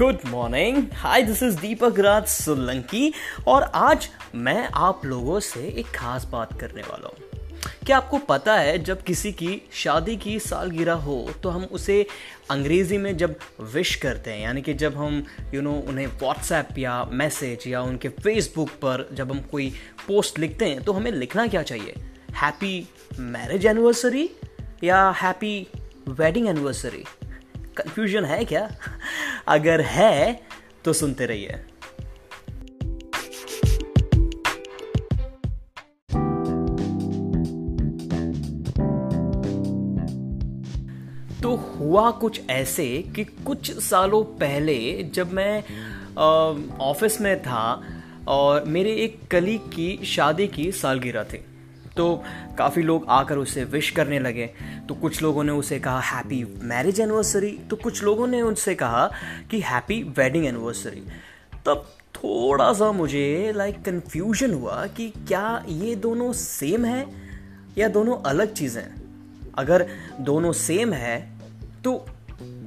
Good morning hi this is Deepak Raj Solanki और आज मैं आप लोगों से एक खास बात करने वाला हूँ। क्या आपको पता है जब किसी की शादी की सालगिरह हो तो हम उसे अंग्रेज़ी में जब विश करते हैं यानी कि जब हम यू you नो know, उन्हें व्हाट्सएप या मैसेज या उनके फेसबुक पर जब हम कोई पोस्ट लिखते हैं तो हमें लिखना क्या चाहिए? हैप्पी मैरिज एनिवर्सरी या हैप्पी वेडिंग एनिवर्सरी कंफ्यूजन है क्या? अगर है तो सुनते रहिए। तो हुआ कुछ ऐसे कि कुछ सालों पहले जब मैं ऑफ़िस में था और मेरे एक कलीग की शादी की सालगिरह थी। तो काफ़ी लोग आकर उसे विश करने लगे। तो कुछ लोगों ने उसे कहा हैप्पी मैरिज एनिवर्सरी तो कुछ लोगों ने उनसे कहा कि हैप्पी वेडिंग एनिवर्सरी तब थोड़ा सा मुझे लाइक कन्फ्यूज़न हुआ कि क्या ये दोनों सेम है या दोनों अलग चीज़ें अगर दोनों सेम है तो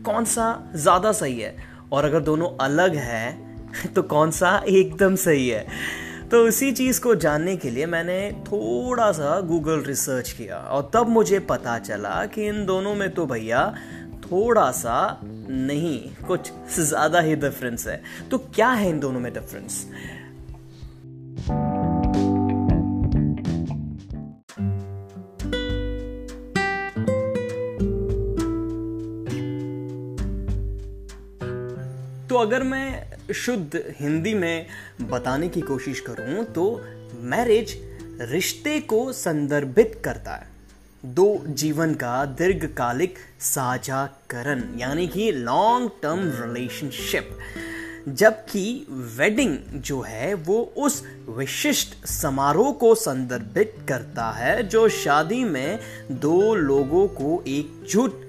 कौन सा ज़्यादा सही है? और अगर दोनों अलग है तो कौन सा एकदम सही है? तो इसी चीज़ को जानने के लिए मैंने थोड़ा सा गूगल रिसर्च किया और तब मुझे पता चला कि इन दोनों में तो भैया थोड़ा सा नहीं, कुछ ज़्यादा ही डिफरेंस है। तो क्या है इन दोनों में डिफरेंस तो अगर मैं शुद्ध हिंदी में बताने की कोशिश करूँ तो मैरिज रिश्ते को संदर्भित करता है। दो जीवन का दीर्घकालिक साझाकरण, यानी कि लॉन्ग टर्म रिलेशनशिप जबकि वेडिंग जो है, वो उस विशिष्ट समारोह को संदर्भित करता है, जो शादी में दो लोगों को एकजुट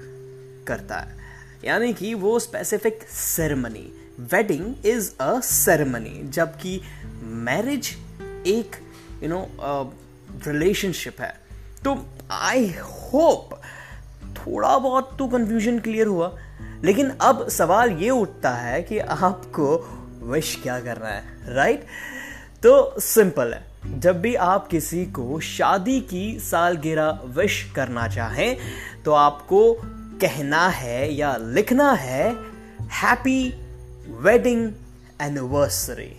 करता है। यानी कि वो specific ceremony wedding is a ceremony जबकि मैरिज एक यू नो रिलेशनशिप है. तो आई होप थोड़ा बहुत तो कंफ्यूजन क्लियर हुआ, लेकिन अब सवाल ये उठता है कि आपको विश क्या करना है राइट तो सिंपल है. जब भी आप किसी को शादी की सालगिरह विश करना चाहें तो आपको कहना है या लिखना है हैप्पी वेडिंग एनिवर्सरी